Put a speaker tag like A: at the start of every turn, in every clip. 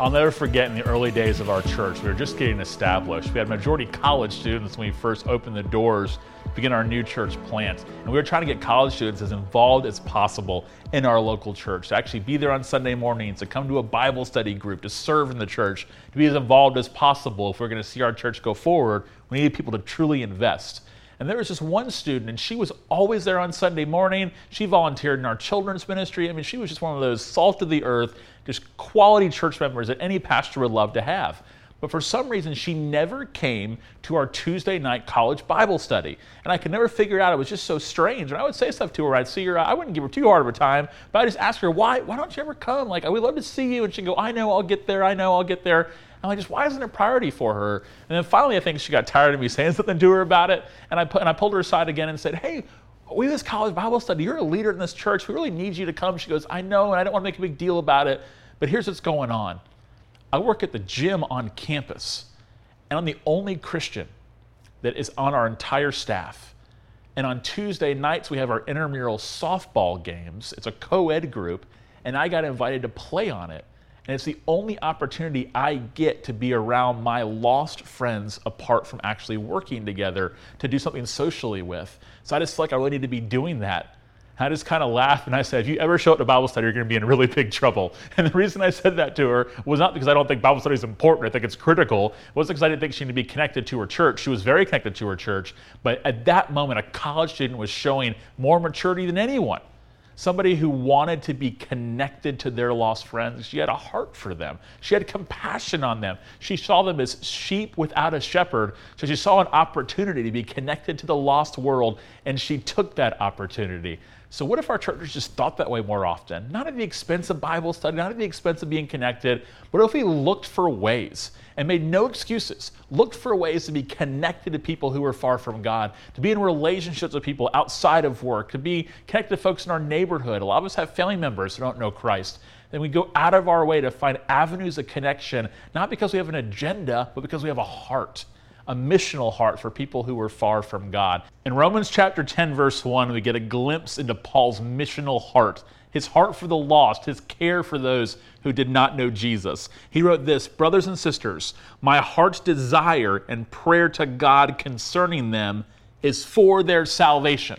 A: I'll never forget in the early days of our church, we were just getting established. We had majority college students when we first opened the doors to begin our new church plant. And we were trying to get college students as involved as possible in our local church, to actually be there on Sunday mornings, to come to a Bible study group, to serve in the church, to be as involved as possible. If we're going to see our church go forward, we needed people to truly invest. And there was just one student, and she was always there on Sunday morning. She volunteered in our children's ministry. I mean, she was just one of those salt of the earth, just quality church members that any pastor would love to have. But for some reason, she never came to our Tuesday night college Bible study. And I could never figure it out. It was just so strange. And I would say stuff to her. I'd see her. I wouldn't give her too hard of a time, but I'd just ask her, why, why don't you ever come? Like, I would love to see you. And she'd go, I know, I'll get there. I know, I'll get there. I'm like, just why isn't it a priority for her? And then finally, I think she got tired of me saying something to her about it. And I, put, and I pulled her aside again and said, hey, we have this college Bible study. You're a leader in this church. We really need you to come. She goes, I know, and I don't want to make a big deal about it, but here's what's going on. I work at the gym on campus, and I'm the only Christian that is on our entire staff. And on Tuesday nights, we have our intramural softball games. It's a co ed group, and I got invited to play on it. And it's the only opportunity I get to be around my lost friends apart from actually working together to do something socially with. So I just feel like I really need to be doing that. I just kind of laughed and I said, if you ever show up to Bible study, you're going to be in really big trouble. And the reason I said that to her was not because I don't think Bible study is important, I think it's critical. It wasn't because I didn't think she needed to be connected to her church. She was very connected to her church. But at that moment, a college student was showing more maturity than anyone somebody who wanted to be connected to their lost friends. She had a heart for them. She had compassion on them. She saw them as sheep without a shepherd. So she saw an opportunity to be connected to the lost world, and she took that opportunity. So, what if our churches just thought that way more often? Not at the expense of Bible study, not at the expense of being connected, but if we looked for ways and made no excuses, looked for ways to be connected to people who are far from God, to be in relationships with people outside of work, to be connected to folks in our neighborhood. A lot of us have family members who don't know Christ. Then we go out of our way to find avenues of connection, not because we have an agenda, but because we have a heart a missional heart for people who were far from God. In Romans chapter 10, verse 1, we get a glimpse into Paul's missional heart his heart for the lost, his care for those who did not know Jesus. He wrote this Brothers and sisters, my heart's desire and prayer to God concerning them is for their salvation.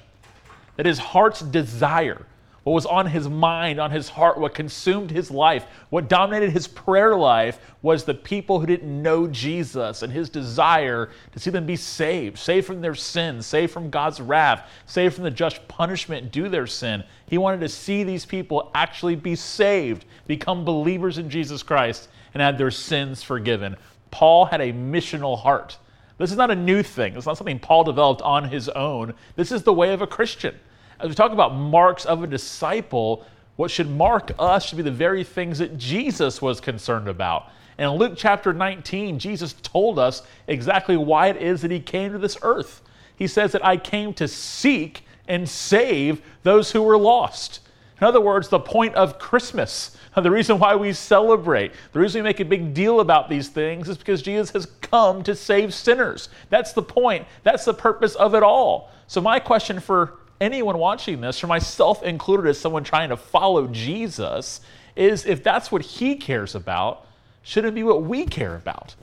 A: That his heart's desire what was on his mind, on his heart, what consumed his life, what dominated his prayer life was the people who didn't know Jesus and his desire to see them be saved, saved from their sins, saved from God's wrath, saved from the just punishment due their sin. He wanted to see these people actually be saved, become believers in Jesus Christ, and have their sins forgiven. Paul had a missional heart. This is not a new thing. It's not something Paul developed on his own. This is the way of a Christian. As we talk about marks of a disciple, what should mark us should be the very things that Jesus was concerned about. And in Luke chapter 19, Jesus told us exactly why it is that he came to this earth. He says that I came to seek and save those who were lost. In other words, the point of Christmas, the reason why we celebrate, the reason we make a big deal about these things is because Jesus has come to save sinners. That's the point. That's the purpose of it all. So, my question for anyone watching this, for myself included as someone trying to follow Jesus, is if that's what he cares about, should it be what we care about?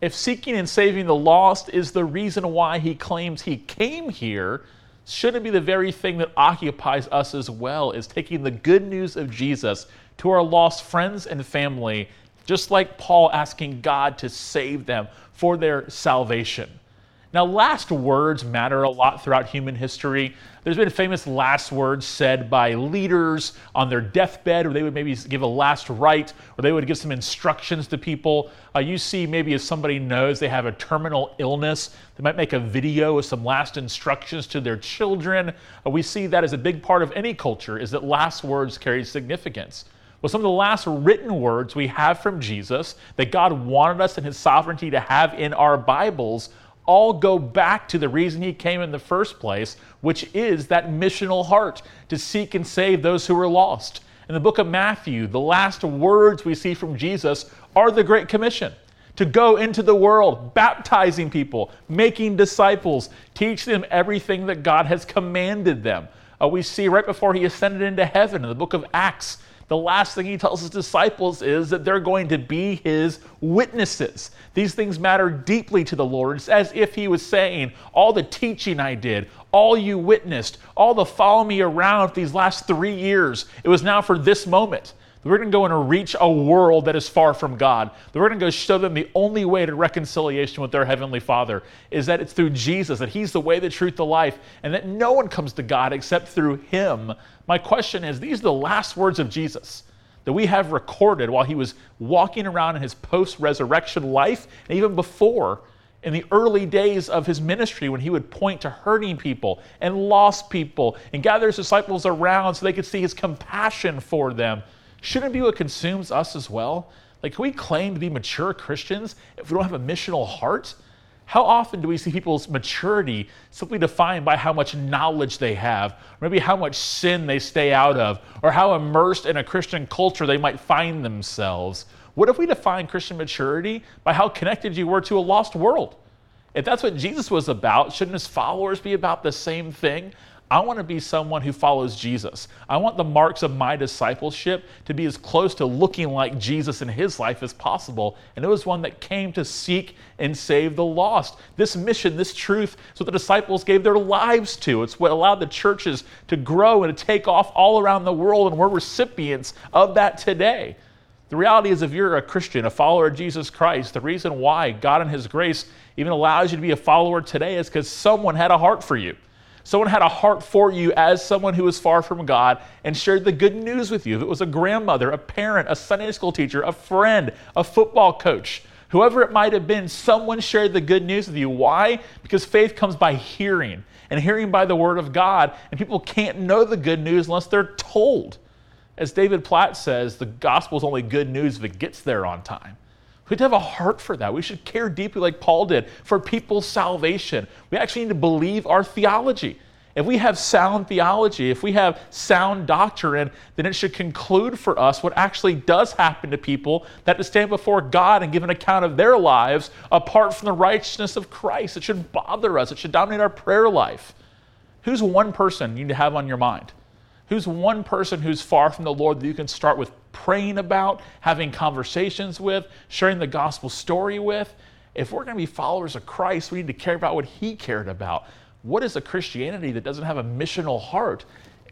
A: If seeking and saving the lost is the reason why he claims he came here, should it be the very thing that occupies us as well, is taking the good news of Jesus to our lost friends and family, just like Paul asking God to save them for their salvation? Now, last words matter a lot throughout human history. There's been famous last words said by leaders on their deathbed, or they would maybe give a last rite, or they would give some instructions to people. Uh, you see, maybe if somebody knows they have a terminal illness, they might make a video with some last instructions to their children. Uh, we see that as a big part of any culture, is that last words carry significance. Well, some of the last written words we have from Jesus that God wanted us in His sovereignty to have in our Bibles all go back to the reason he came in the first place, which is that missional heart to seek and save those who are lost. In the book of Matthew, the last words we see from Jesus are the Great Commission to go into the world, baptizing people, making disciples, teach them everything that God has commanded them. Uh, we see right before he ascended into heaven in the book of Acts the last thing he tells his disciples is that they're going to be his witnesses. These things matter deeply to the Lord. It's as if he was saying, All the teaching I did, all you witnessed, all the follow me around these last three years, it was now for this moment. We're going to go and reach a world that is far from God. That we're going to go show them the only way to reconciliation with their Heavenly Father is that it's through Jesus, that He's the way, the truth, the life, and that no one comes to God except through Him. My question is these are the last words of Jesus that we have recorded while He was walking around in His post resurrection life and even before in the early days of his ministry when he would point to hurting people and lost people and gather his disciples around so they could see his compassion for them shouldn't be what consumes us as well? Like, can we claim to be mature Christians if we don't have a missional heart? How often do we see people's maturity simply defined by how much knowledge they have, or maybe how much sin they stay out of, or how immersed in a Christian culture they might find themselves? What if we define Christian maturity by how connected you were to a lost world? If that's what Jesus was about, shouldn't his followers be about the same thing? I want to be someone who follows Jesus. I want the marks of my discipleship to be as close to looking like Jesus in his life as possible. And it was one that came to seek and save the lost. This mission, this truth, is what the disciples gave their lives to. It's what allowed the churches to grow and to take off all around the world, and we're recipients of that today. The reality is, if you're a Christian, a follower of Jesus Christ, the reason why God in His grace even allows you to be a follower today is because someone had a heart for you. Someone had a heart for you as someone who was far from God and shared the good news with you. If it was a grandmother, a parent, a Sunday school teacher, a friend, a football coach, whoever it might have been, someone shared the good news with you. Why? Because faith comes by hearing and hearing by the word of God. And people can't know the good news unless they're told. As David Platt says, the gospel is only good news if it gets there on time. We have to have a heart for that. We should care deeply, like Paul did, for people's salvation. We actually need to believe our theology. If we have sound theology, if we have sound doctrine, then it should conclude for us what actually does happen to people that to stand before God and give an account of their lives apart from the righteousness of Christ. It should bother us, it should dominate our prayer life. Who's one person you need to have on your mind? Who's one person who's far from the Lord that you can start with praying about, having conversations with, sharing the gospel story with? If we're going to be followers of Christ, we need to care about what He cared about. What is a Christianity that doesn't have a missional heart?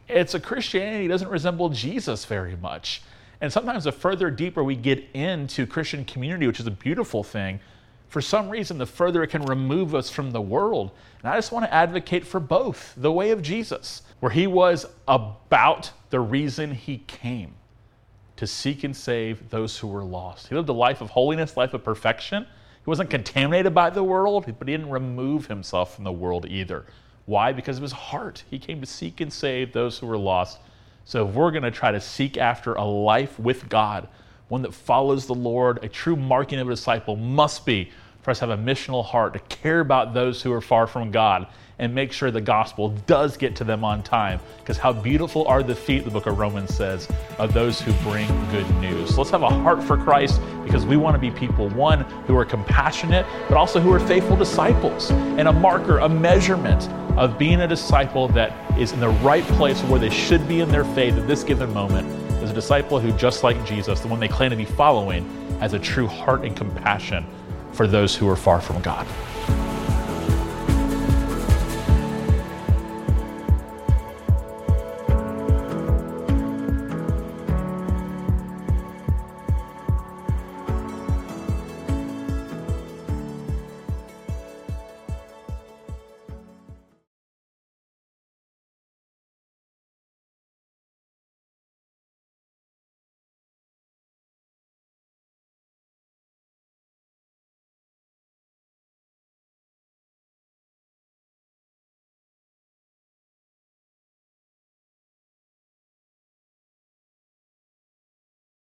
A: It's a Christianity that doesn't resemble Jesus very much. And sometimes the further deeper we get into Christian community, which is a beautiful thing, for some reason, the further it can remove us from the world. And I just want to advocate for both the way of Jesus, where he was about the reason he came to seek and save those who were lost. He lived a life of holiness, life of perfection. He wasn't contaminated by the world, but he didn't remove himself from the world either. Why? Because of his heart. He came to seek and save those who were lost. So if we're going to try to seek after a life with God, one that follows the Lord, a true marking of a disciple must be for us to have a missional heart, to care about those who are far from God, and make sure the gospel does get to them on time. Because how beautiful are the feet, the book of Romans says, of those who bring good news. So let's have a heart for Christ because we want to be people, one, who are compassionate, but also who are faithful disciples, and a marker, a measurement of being a disciple that is in the right place where they should be in their faith at this given moment is a disciple who, just like Jesus, the one they claim to be following, has a true heart and compassion for those who are far from God.